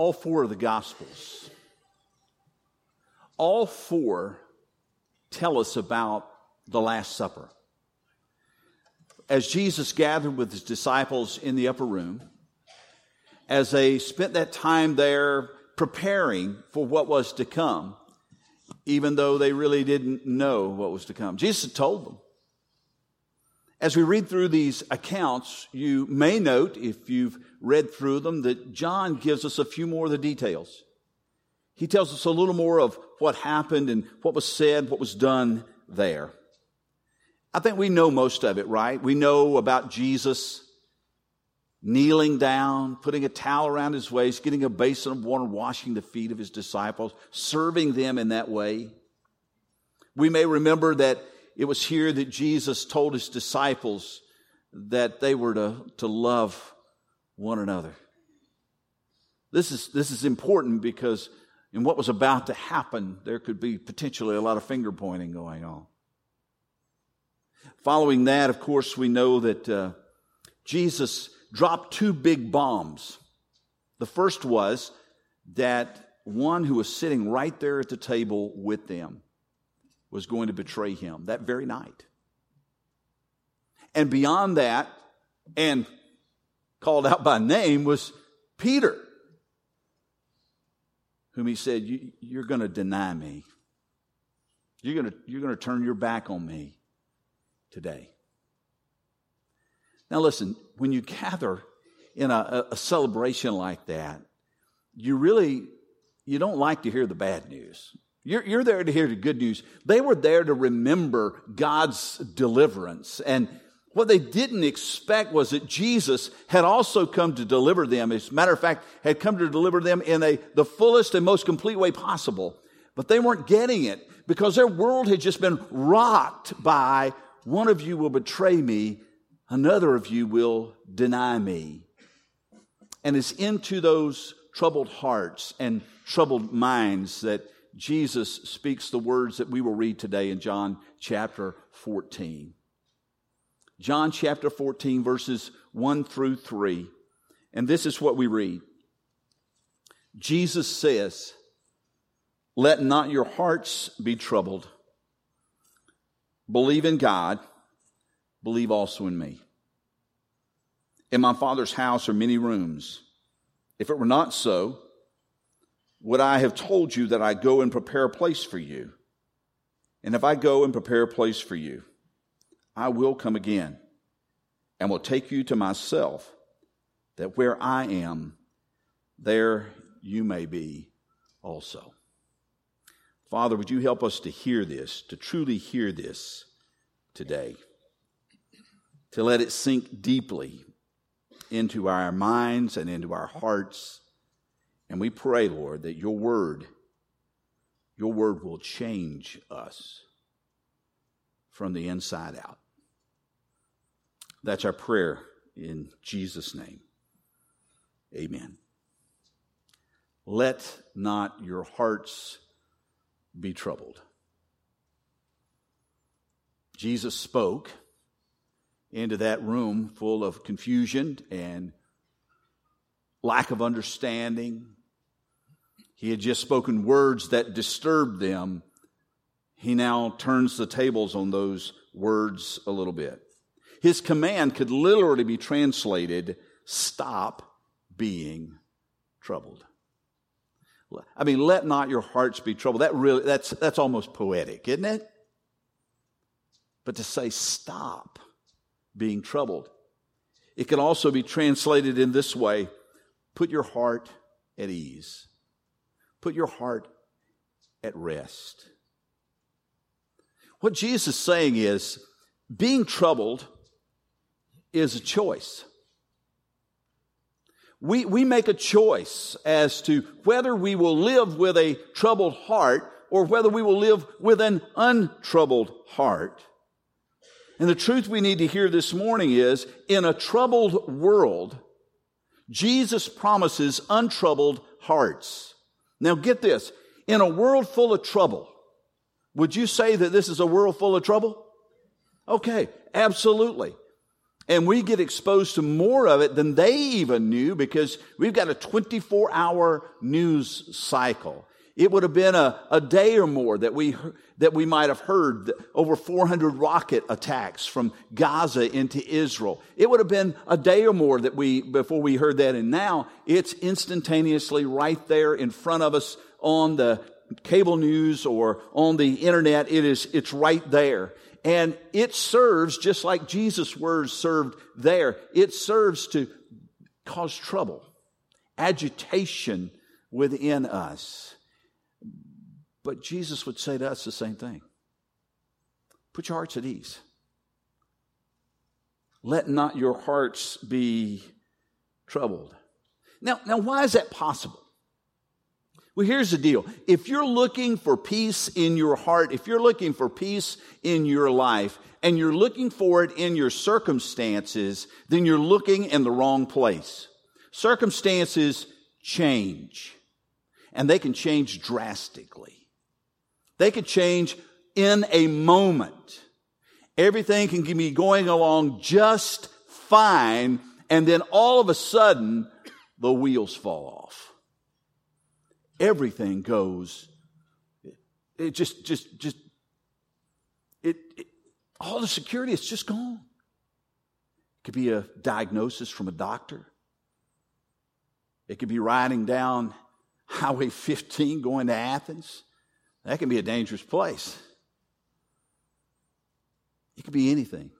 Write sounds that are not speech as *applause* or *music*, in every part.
all four of the Gospels, all four tell us about the Last Supper. As Jesus gathered with his disciples in the upper room, as they spent that time there preparing for what was to come, even though they really didn't know what was to come. Jesus told them. As we read through these accounts, you may note, if you've read through them, that John gives us a few more of the details. He tells us a little more of what happened and what was said, what was done there. I think we know most of it, right? We know about Jesus kneeling down, putting a towel around his waist, getting a basin of water, washing the feet of his disciples, serving them in that way. We may remember that it was here that Jesus told his disciples that they were to, to love one another. This is, this is important because in what was about to happen, there could be potentially a lot of finger pointing going on. Following that, of course, we know that uh, Jesus dropped two big bombs. The first was that one who was sitting right there at the table with them was going to betray him that very night. And beyond that, and called out by name, was Peter, whom he said, you, are going to deny me. You're going you're to turn your back on me today. Now, listen, when you gather in a, a celebration like that, you really you don't like to hear the bad news. You're, you're there to hear the good news. They were there to remember God's deliverance. And what they didn't expect was that Jesus had also come to deliver them. As a matter of fact, had come to deliver them in a, the fullest and most complete way possible. But they weren't getting it because their world had just been rocked by one of you will betray me another of you will deny me. And it's into those troubled hearts and troubled minds that Jesus speaks the words that we will read today in John chapter 14. John chapter 14, verses 1 through 3. And this is what we read Jesus says, Let not your hearts be troubled. Believe in God believe also in me. In my Father's house are many rooms. If it were not so, would I have told you that I go and prepare a place for you? And if I go and prepare a place for you, I will come again and will take you to myself, that where I am, there you may be also. Father, would you help us to hear this, to truly hear this today? to let it sink deeply into our minds and into our hearts. And we pray, Lord, that your word, your word will change us from the inside out. That's our prayer in Jesus' name. Amen. Let not your hearts be troubled. Jesus spoke into that room full of confusion and lack of understanding. He had just spoken words that disturbed them. He now turns the tables on those words a little bit. His command could literally be translated, stop being troubled. I mean, let not your hearts be troubled. That really, that's, that's almost poetic, isn't it? But to say stop being troubled. It can also be translated in this way put your heart at ease, put your heart at rest. What Jesus is saying is being troubled is a choice. We, we make a choice as to whether we will live with a troubled heart or whether we will live with an untroubled heart. And the truth we need to hear this morning is in a troubled world, Jesus promises untroubled hearts. Now get this. In a world full of trouble, would you say that this is a world full of trouble? Okay, absolutely. and we get exposed to more of it than they even knew because we've got a 24 hour news cycle. It would have been a, a day or more that we, that we might have heard over 400 rocket attacks from Gaza into Israel. It would have been a day or more that we, before we heard that. And now it's instantaneously right there in front of us on the cable news or on the internet. It is, it's right there. And it serves just like Jesus' words served there. It serves to cause trouble, agitation within us. But Jesus would say to us the same thing. Put your hearts at ease. Let not your hearts be troubled. Now, now why is that possible? Well, here's the deal. If you're looking for peace in your heart, if you're looking for peace in your life, and you're looking for it in your circumstances, then you're looking in the wrong place. Circumstances change, and they can change drastically. They could change in a moment. Everything can be going along just fine, and then all of a sudden, the wheels fall off everything goes. It just, just, just, it, it all the security is just gone. It could be a diagnosis from a doctor. It could be riding down Highway 15 going to Athens. That can be a dangerous place. It could be anything.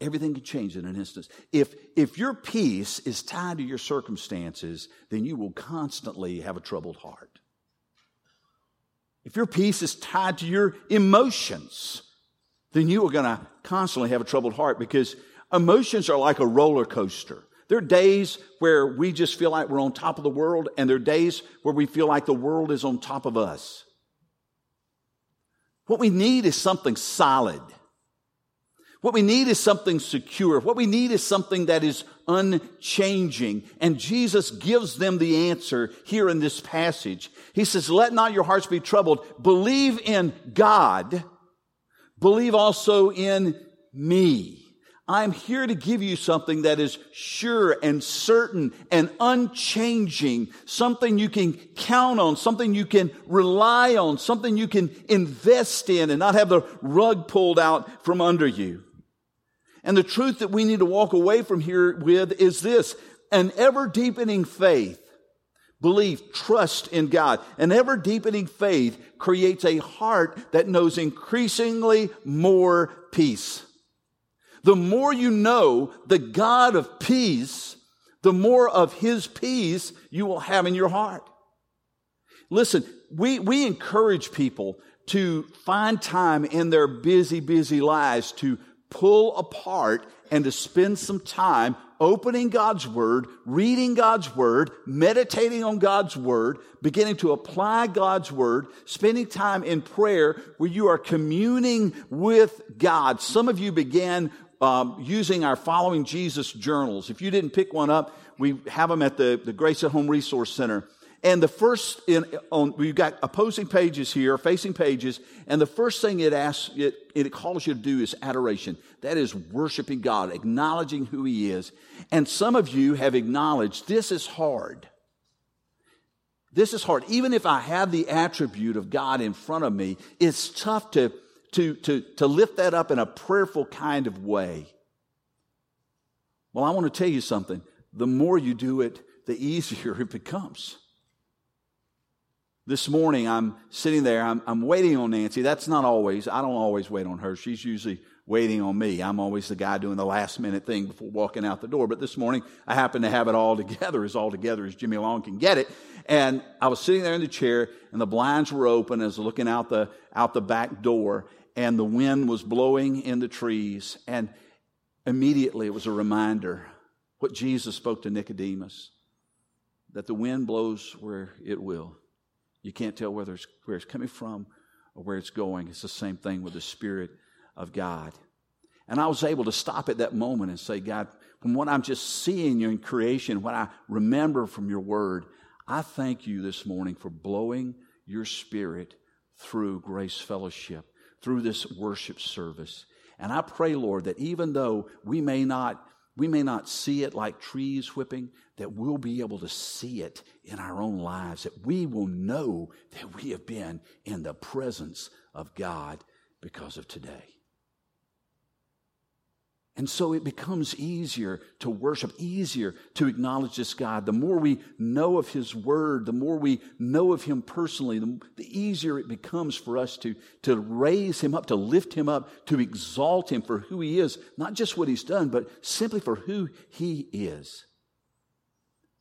Everything can change in an instant. If, if your peace is tied to your circumstances, then you will constantly have a troubled heart. If your peace is tied to your emotions, then you are going to constantly have a troubled heart because emotions are like a roller coaster. There are days where we just feel like we're on top of the world, and there are days where we feel like the world is on top of us. What we need is something solid. What we need is something secure. What we need is something that is unchanging. And Jesus gives them the answer here in this passage. He says, let not your hearts be troubled. Believe in God. Believe also in me. I'm here to give you something that is sure and certain and unchanging, something you can count on, something you can rely on, something you can invest in and not have the rug pulled out from under you. And the truth that we need to walk away from here with is this an ever deepening faith, belief, trust in God. An ever deepening faith creates a heart that knows increasingly more peace. The more you know the God of peace, the more of his peace you will have in your heart. Listen, we, we encourage people to find time in their busy, busy lives to pull apart and to spend some time opening God's Word, reading God's Word, meditating on God's Word, beginning to apply God's Word, spending time in prayer where you are communing with God. Some of you began um, using our Following Jesus journals. If you didn't pick one up, we have them at the, the Grace at Home Resource Center. And the first, in, on, we've got opposing pages here, facing pages, and the first thing it asks, it, it calls you to do is adoration. That is worshiping God, acknowledging who He is. And some of you have acknowledged this is hard. This is hard. Even if I have the attribute of God in front of me, it's tough to, to, to, to lift that up in a prayerful kind of way. Well, I want to tell you something. The more you do it, the easier *laughs* it becomes. This morning, I'm sitting there, I'm, I'm waiting on Nancy. That's not always, I don't always wait on her. She's usually waiting on me. I'm always the guy doing the last minute thing before walking out the door. But this morning, I happen to have it all *laughs* together, as all together as Jimmy Long can get it. And I was sitting there in the chair, and the blinds were open. I was looking out the, out the back door, and the wind was blowing in the trees. And immediately, it was a reminder what Jesus spoke to Nicodemus that the wind blows where it will you can't tell whether it's, where it's coming from or where it's going. It's the same thing with the Spirit of God. And I was able to stop at that moment and say, God, from what I'm just seeing you in creation, what I remember from your word, I thank you this morning for blowing your spirit through Grace Fellowship, through this worship service. And I pray, Lord, that even though we may not we may not see it like trees whipping, that we'll be able to see it in our own lives, that we will know that we have been in the presence of God because of today. And so it becomes easier to worship, easier to acknowledge this God. The more we know of His Word, the more we know of Him personally, the, the, easier it becomes for us to, to raise Him up, to lift Him up, to exalt Him for who He is, not just what He's done, but simply for who He is.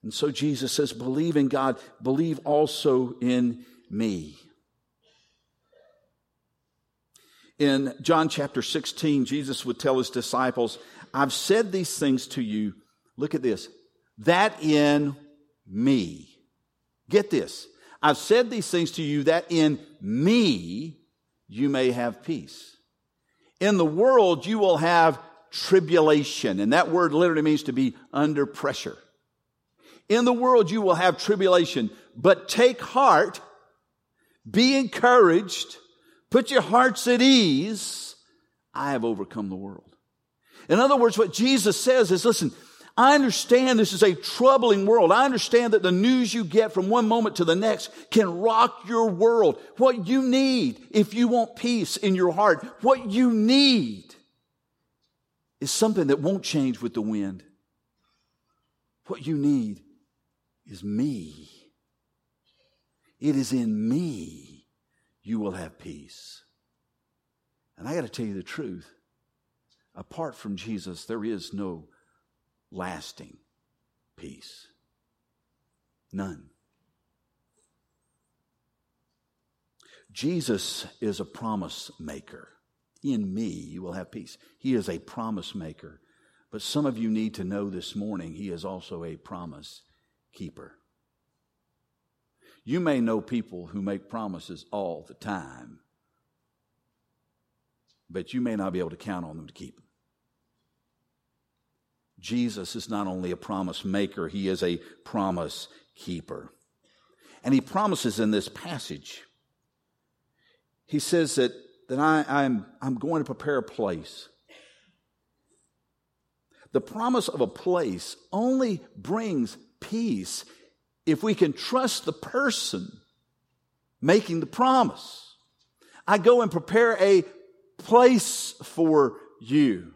And so Jesus says, believe in God, believe also in me. In John chapter 16, Jesus would tell his disciples, I've said these things to you. Look at this. That in me. Get this. I've said these things to you that in me you may have peace. In the world you will have tribulation. And that word literally means to be under pressure. In the world you will have tribulation, but take heart, be encouraged, Put your hearts at ease. I have overcome the world. In other words, what Jesus says is, listen, I understand this is a troubling world. I understand that the news you get from one moment to the next can rock your world. What you need, if you want peace in your heart, what you need is something that won't change with the wind. What you need is me. It is in me you will have peace. And I got to tell you the truth. Apart from Jesus, there is no lasting peace. None. Jesus is a promise maker. In me, you will have peace. He is a promise maker. But some of you need to know this morning, He is also a promise keeper. You may know people who make promises all the time, but you may not be able to count on them to keep them. Jesus is not only a promise maker, he is a promise keeper. And he promises in this passage, he says that, that I, I'm, I'm going to prepare a place. The promise of a place only brings peace if we can trust the person making the promise. I go and prepare a place for you.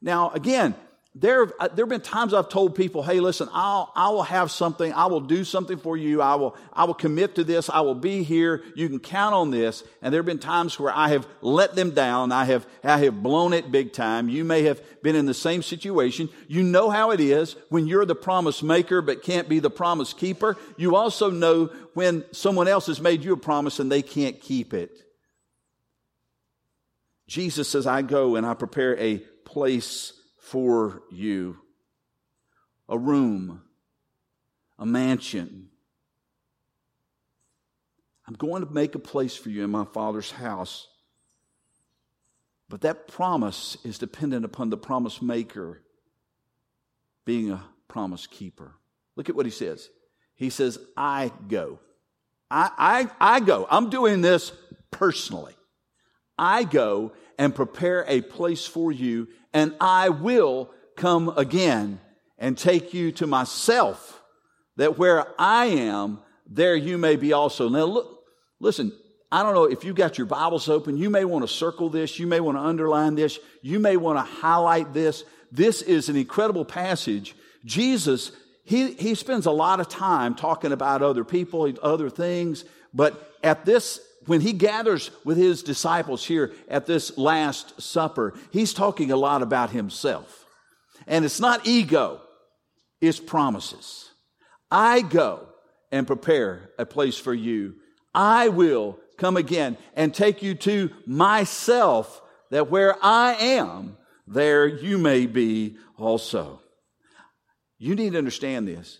Now, again, there, uh, there have been times I've told people, hey, listen, I'll, I will have something. I will do something for you. I will, I will commit to this. I will be here. You can count on this. And there have been times where I have let them down. I have, I have blown it big time. You may have been in the same situation. You know how it is when you're the promise maker but can't be the promise keeper. You also know when someone else has made you a promise and they can't keep it. Jesus says, I go and I prepare a place for you a room, a mansion. I'm going to make a place for you in my Father's house. But that promise is dependent upon the promise maker being a promise keeper. Look at what he says. He says, I go. I, I, I go. I'm doing this personally. I go and prepare a place for you, and I will come again and take you to myself, that where I am, there you may be also. Now, look, listen, I don't know if you got your Bibles open, you may want to circle this, you may want to underline this, you may want to highlight this. This is an incredible passage. Jesus, he, he spends a lot of time talking about other people, other things, but at this when he gathers with his disciples here at this Last Supper, he's talking a lot about himself. And it's not ego, it's promises. I go and prepare a place for you. I will come again and take you to myself, that where I am, there you may be also. You need to understand this.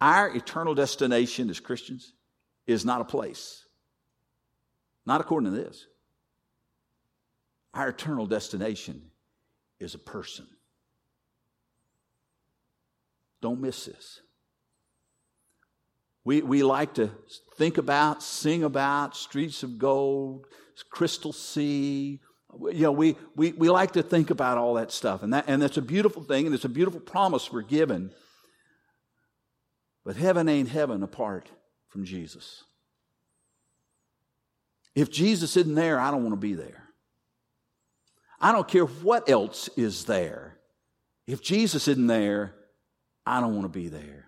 Our eternal destination as Christians is not a place. Not according to this. Our eternal destination is a person. Don't miss this. We, we like to think about, sing about streets of gold, crystal sea, You know, we, we, we like to think about all that stuff, and, that, and that's a beautiful thing, and it's a beautiful promise we're given. But heaven ain't heaven apart from Jesus. If Jesus isn't there, I don't want to be there. I don't care what else is there. If Jesus isn't there, I don't want to be there.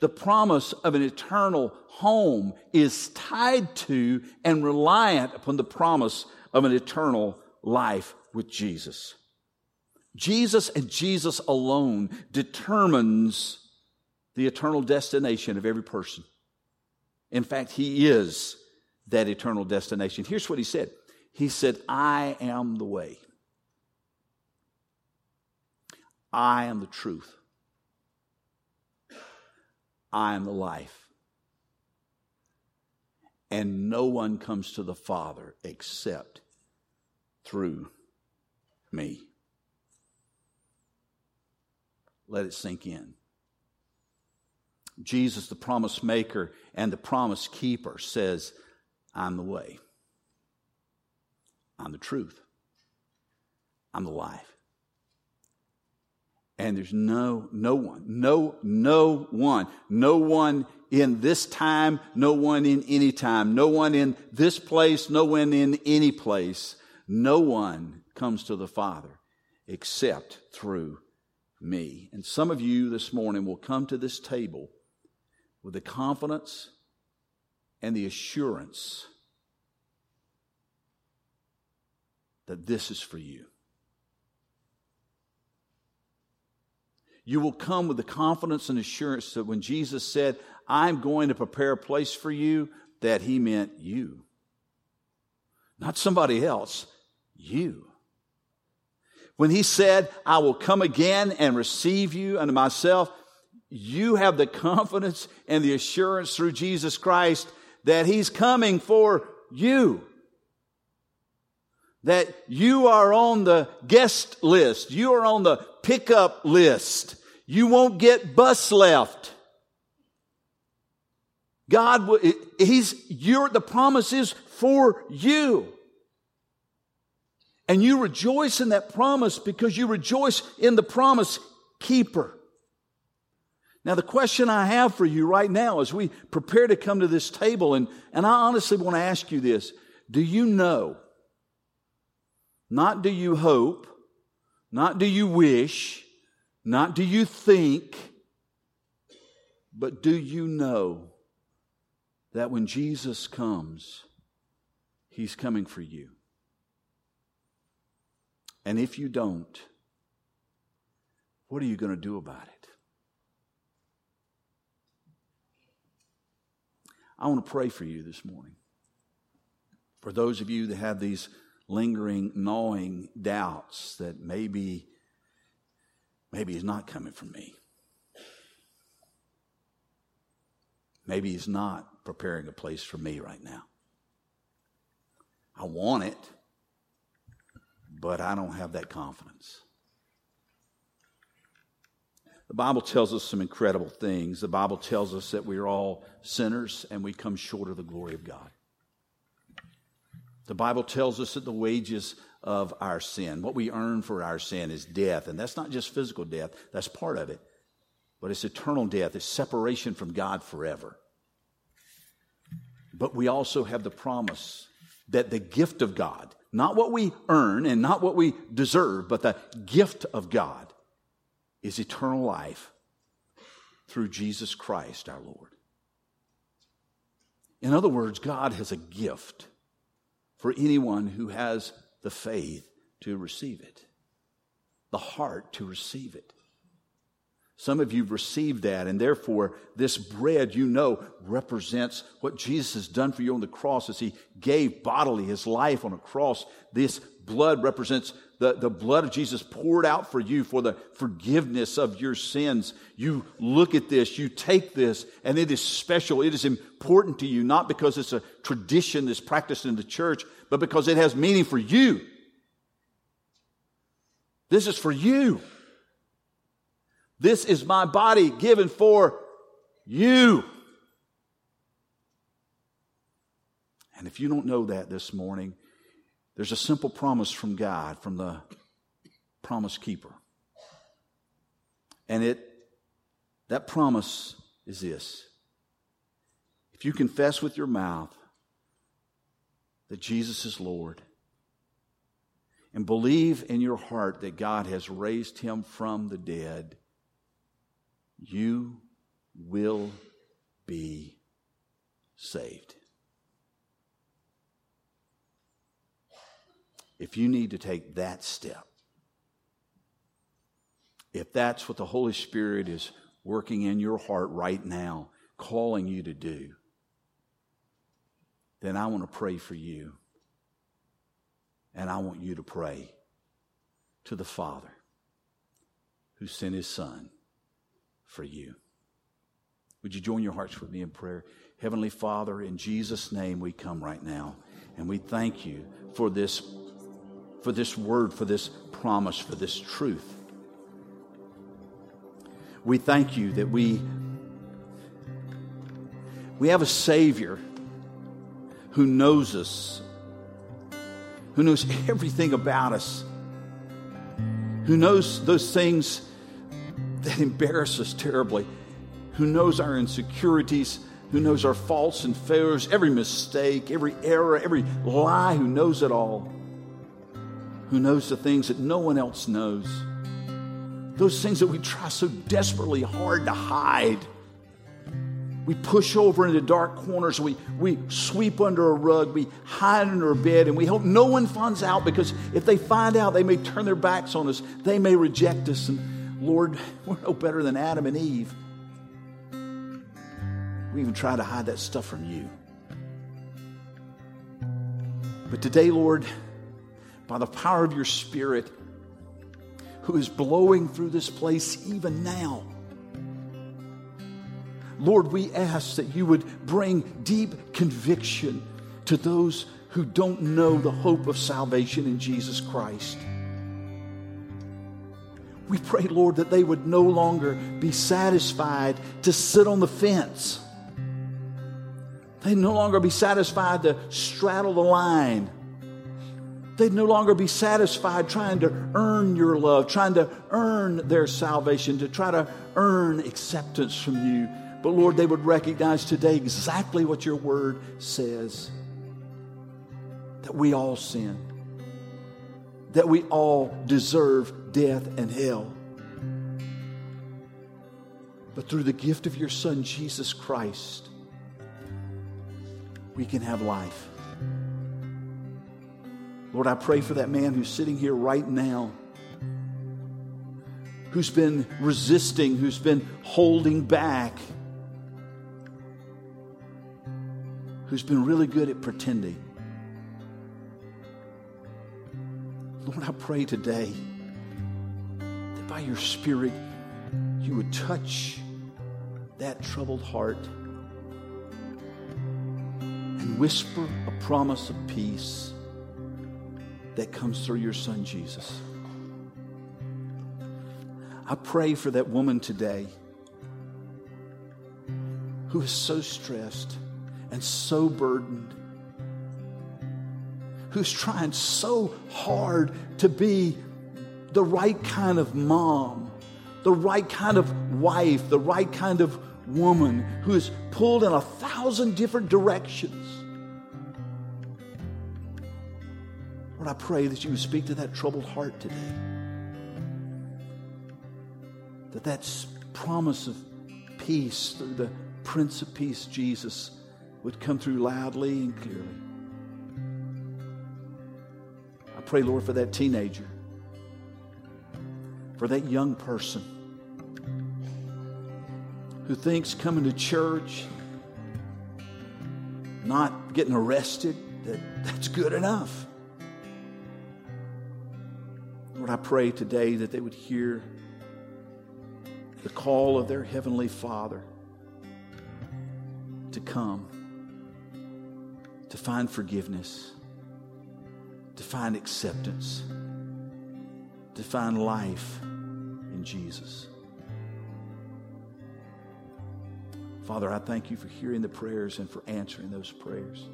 The promise of an eternal home is tied to and reliant upon the promise of an eternal life with Jesus. Jesus and Jesus alone determines the eternal destination of every person. In fact, He is that eternal destination. Here's what He said He said, I am the way, I am the truth, I am the life. And no one comes to the Father except through me. Let it sink in. Jesus, the promise maker and the promise keeper, says, I'm the way. I'm the truth. I'm the life. And there's no, no one, no, no one, no one in this time, no one in any time, no one in this place, no one in any place. No one comes to the Father except through me. And some of you this morning will come to this table with the confidence and the assurance that this is for you. You will come with the confidence and assurance that when Jesus said, I'm going to prepare a place for you, that he meant you. Not somebody else, you. When he said, I will come again and receive you unto myself, you have the confidence and the assurance through Jesus Christ that He's coming for you. That you are on the guest list. You are on the pickup list. You won't get bus left. God, He's, your, the promise is for you. And you rejoice in that promise because you rejoice in the promise keeper. Now, the question I have for you right now as we prepare to come to this table, and, and I honestly want to ask you this do you know? Not do you hope, not do you wish, not do you think, but do you know that when Jesus comes, He's coming for you? And if you don't, what are you going to do about it? I want to pray for you this morning. For those of you that have these lingering, gnawing doubts that maybe, maybe he's not coming from me. Maybe he's not preparing a place for me right now. I want it, but I don't have that confidence. The Bible tells us some incredible things. The Bible tells us that we are all sinners and we come short of the glory of God. The Bible tells us that the wages of our sin, what we earn for our sin, is death. And that's not just physical death, that's part of it. But it's eternal death, it's separation from God forever. But we also have the promise that the gift of God, not what we earn and not what we deserve, but the gift of God is eternal life through Jesus Christ our Lord. In other words, God has a gift for anyone who has the faith to receive it, the heart to receive it. Some of you received that, and therefore, this bread, you know, represents what Jesus has done for you on the cross as he gave bodily his life on a cross. This blood represents the, the blood of Jesus poured out for you for the forgiveness of your sins. You look at this, you take this, and it is special. It is important to you, not because it's a tradition that's practiced in the church, but because it has meaning for you. This is for you. This is my body given for you. And if you don't know that this morning, there's a simple promise from God, from the promise keeper. And it that promise is this. If you confess with your mouth that Jesus is Lord and believe in your heart that God has raised him from the dead, you will be saved. If you need to take that step, if that's what the Holy Spirit is working in your heart right now, calling you to do, then I want to pray for you. And I want you to pray to the Father who sent his Son for you. Would you join your hearts with me in prayer? Heavenly Father, in Jesus' name we come right now, and we thank you for this, for this word, for this promise, for this truth. We thank you that we, we have a Savior who knows us, who knows *laughs* everything about us, who knows those things that embarrass us terribly, who knows our insecurities, who knows our faults and failures, every mistake, every error, every lie, who knows it all, who knows the things that no one else knows, those things that we try so desperately hard to hide. We push over into dark corners. We, we sweep under a rug. We hide under a bed. And we hope no one finds out because if they find out, they may turn their backs on us. They may reject us. And Lord, we're no better than Adam and Eve. We even try to hide that stuff from you. But today, Lord, by the power of your Spirit, who is blowing through this place even now, Lord, we ask that you would bring deep conviction to those who don't know the hope of salvation in Jesus Christ. We pray, Lord, that they would no longer be satisfied to sit on the fence. They'd no longer be satisfied to straddle the line. They'd no longer be satisfied trying to earn your love, trying to earn their salvation, to try to earn acceptance from you. But Lord, they would recognize today exactly what your word says that we all sin, that we all deserve death and hell. But through the gift of your Son, Jesus Christ, we can have life. Lord, I pray for that man who's sitting here right now who's been resisting, who's been holding back who's been really good at pretending. Lord, I pray today by your Spirit you would touch that troubled heart and whisper a promise of peace that comes through your Son, Jesus. I pray for that woman today who is so stressed and so burdened, who's trying so hard to be the right kind of mom, the right kind of wife, the right kind of woman, who is pulled in a thousand different directions. Lord, I pray that you would speak to that troubled heart today. That that promise of peace through the Prince of Peace, Jesus, would come through loudly and clearly. I pray, Lord, for that teenager, for that young person who thinks coming to church, not getting arrested, that that's good enough. Lord, I pray today that they would hear the call of their Heavenly Father to come to find forgiveness, to find acceptance, to find life in Jesus. Father, I thank you for hearing the prayers and for answering those prayers.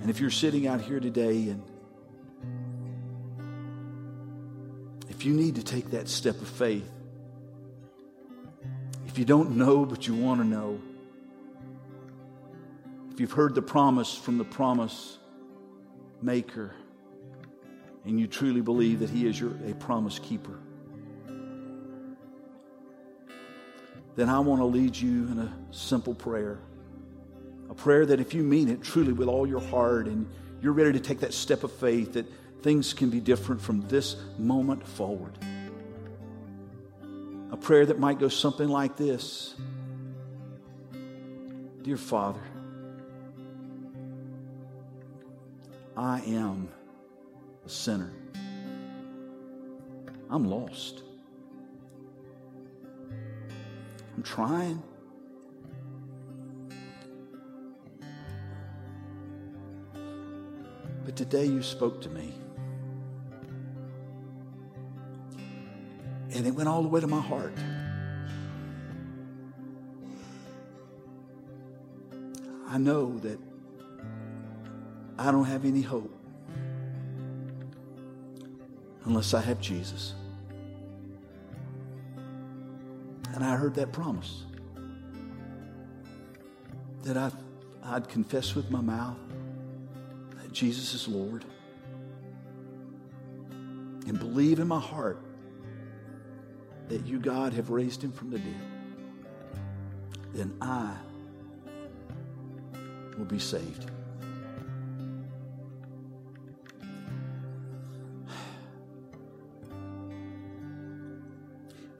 And if you're sitting out here today and if you need to take that step of faith, if you don't know but you want to know, if you've heard the promise from the promise maker and you truly believe that he is your, a promise keeper, then I want to lead you in a simple prayer. A prayer that if you mean it truly with all your heart and you're ready to take that step of faith, that things can be different from this moment forward. A prayer that might go something like this Dear Father, I am a sinner. I'm lost. I'm trying. But today you spoke to me. And it went all the way to my heart. I know that I don't have any hope unless I have Jesus. And I heard that promise that I, I'd confess with my mouth that Jesus is Lord and believe in my heart that you, God, have raised him from the dead. Then I will be saved.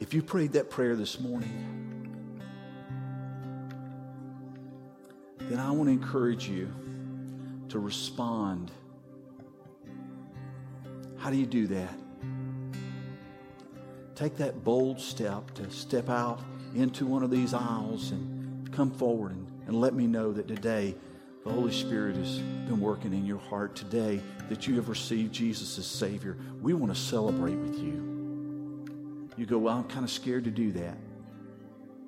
If you prayed that prayer this morning, then I want to encourage you to respond. How do you do that? Take that bold step to step out into one of these aisles and come forward and, and let me know that today the Holy Spirit has been working in your heart today, that you have received Jesus as Savior. We want to celebrate with you. You go, Well, I'm kind of scared to do that.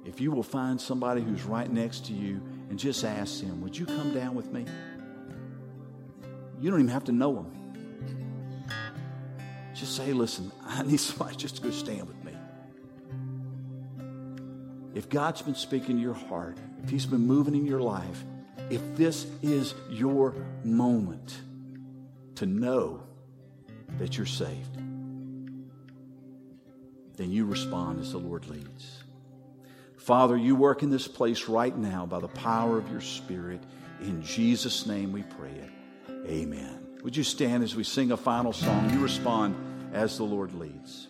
If you will find somebody who's right next to you and just ask them, Would you come down with me? You don't even have to know them. Just say, Listen, *laughs* I need somebody just to go stand with me. If God's been speaking to your heart, if He's been moving in your life, if this is your moment to know that you're saved, then you respond as the Lord leads. Father, you work in this place right now by the power of your Spirit. In Jesus' name we pray it. Amen. Would you stand as we sing a final song? You respond as the Lord leads.